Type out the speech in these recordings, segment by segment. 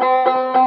Música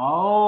Oh.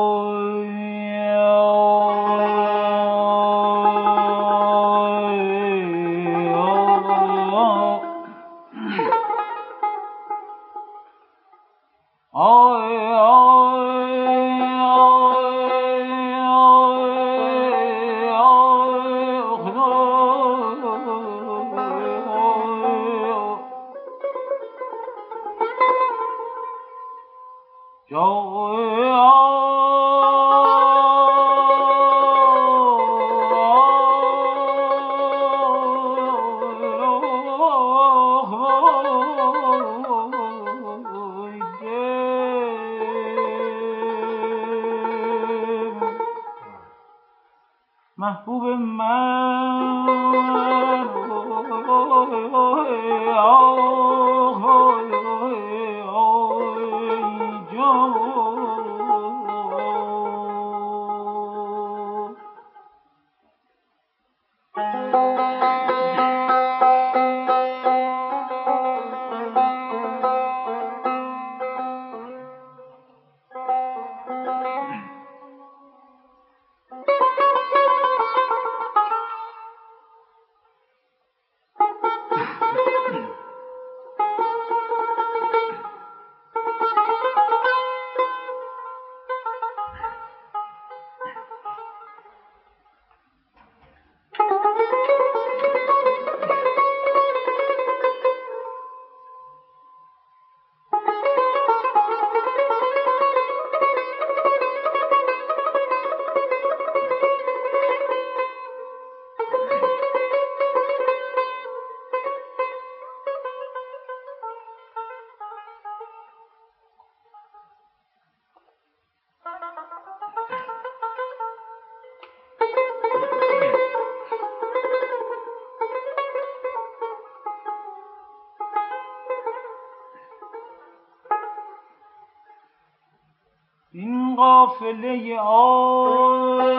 قافله عمر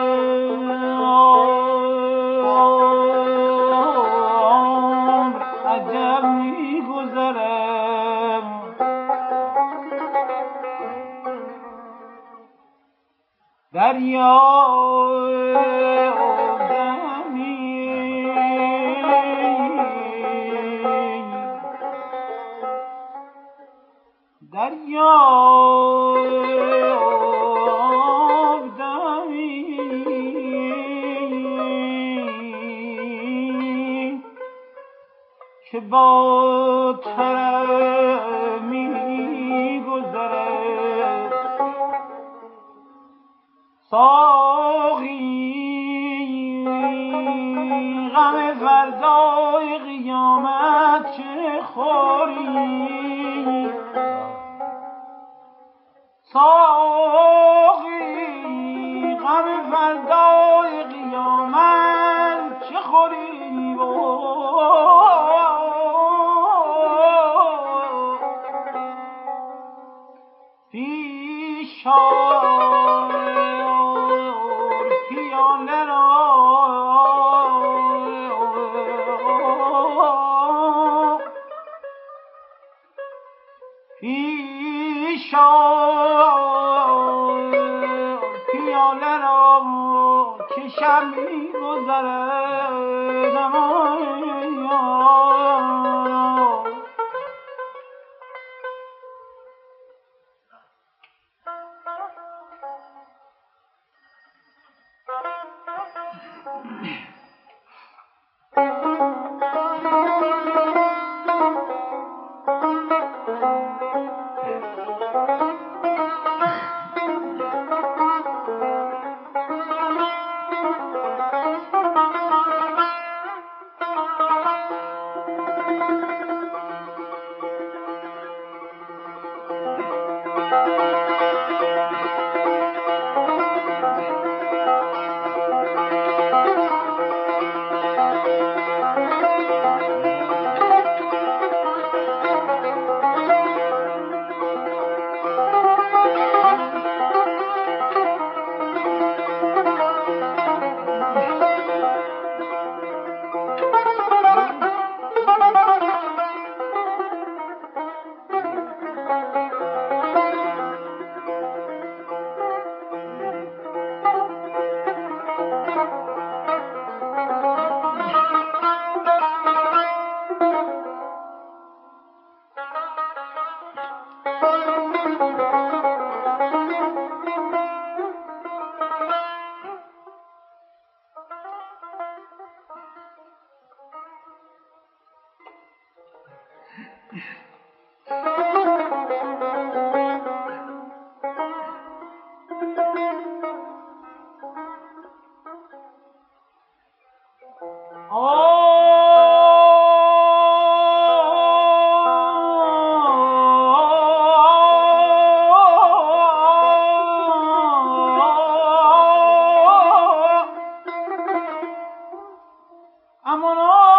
ساقی غم فردای قیامت چه خوری I'm on all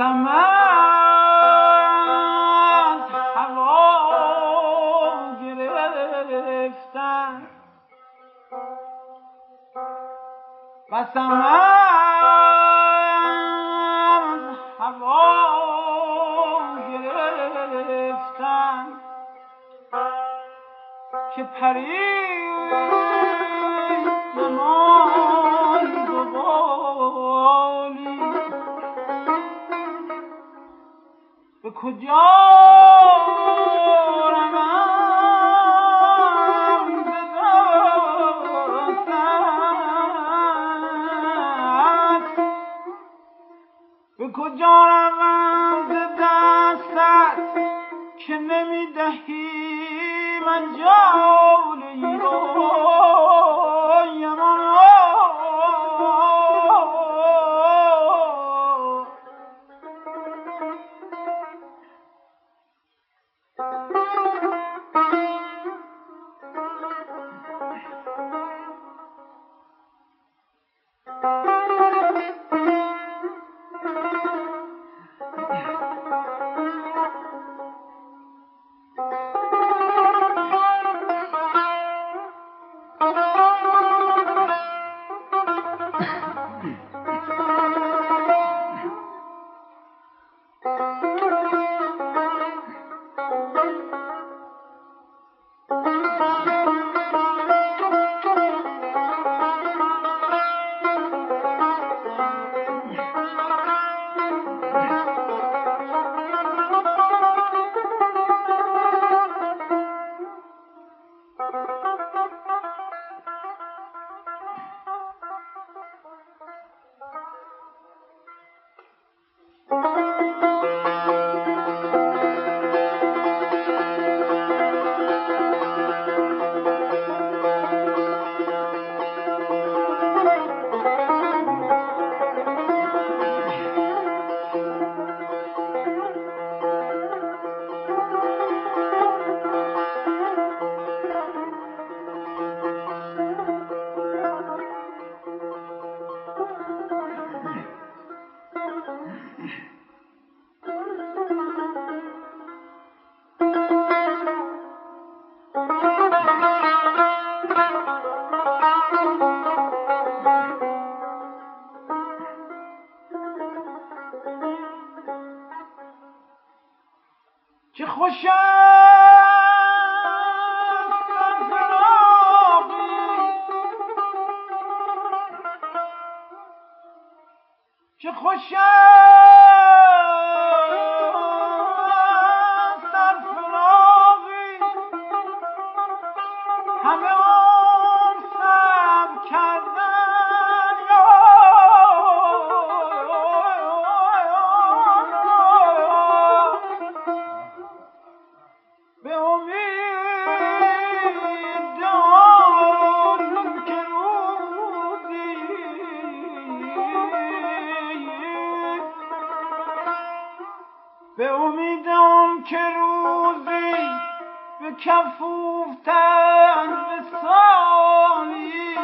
از هوا گرفتن. بسم از هوا گرفتن. که پرید کجا به کجا روم ز دستت که نمی‌دهی من جالی چه خوش چه به امید آن که روزی به کفوفتن به سالی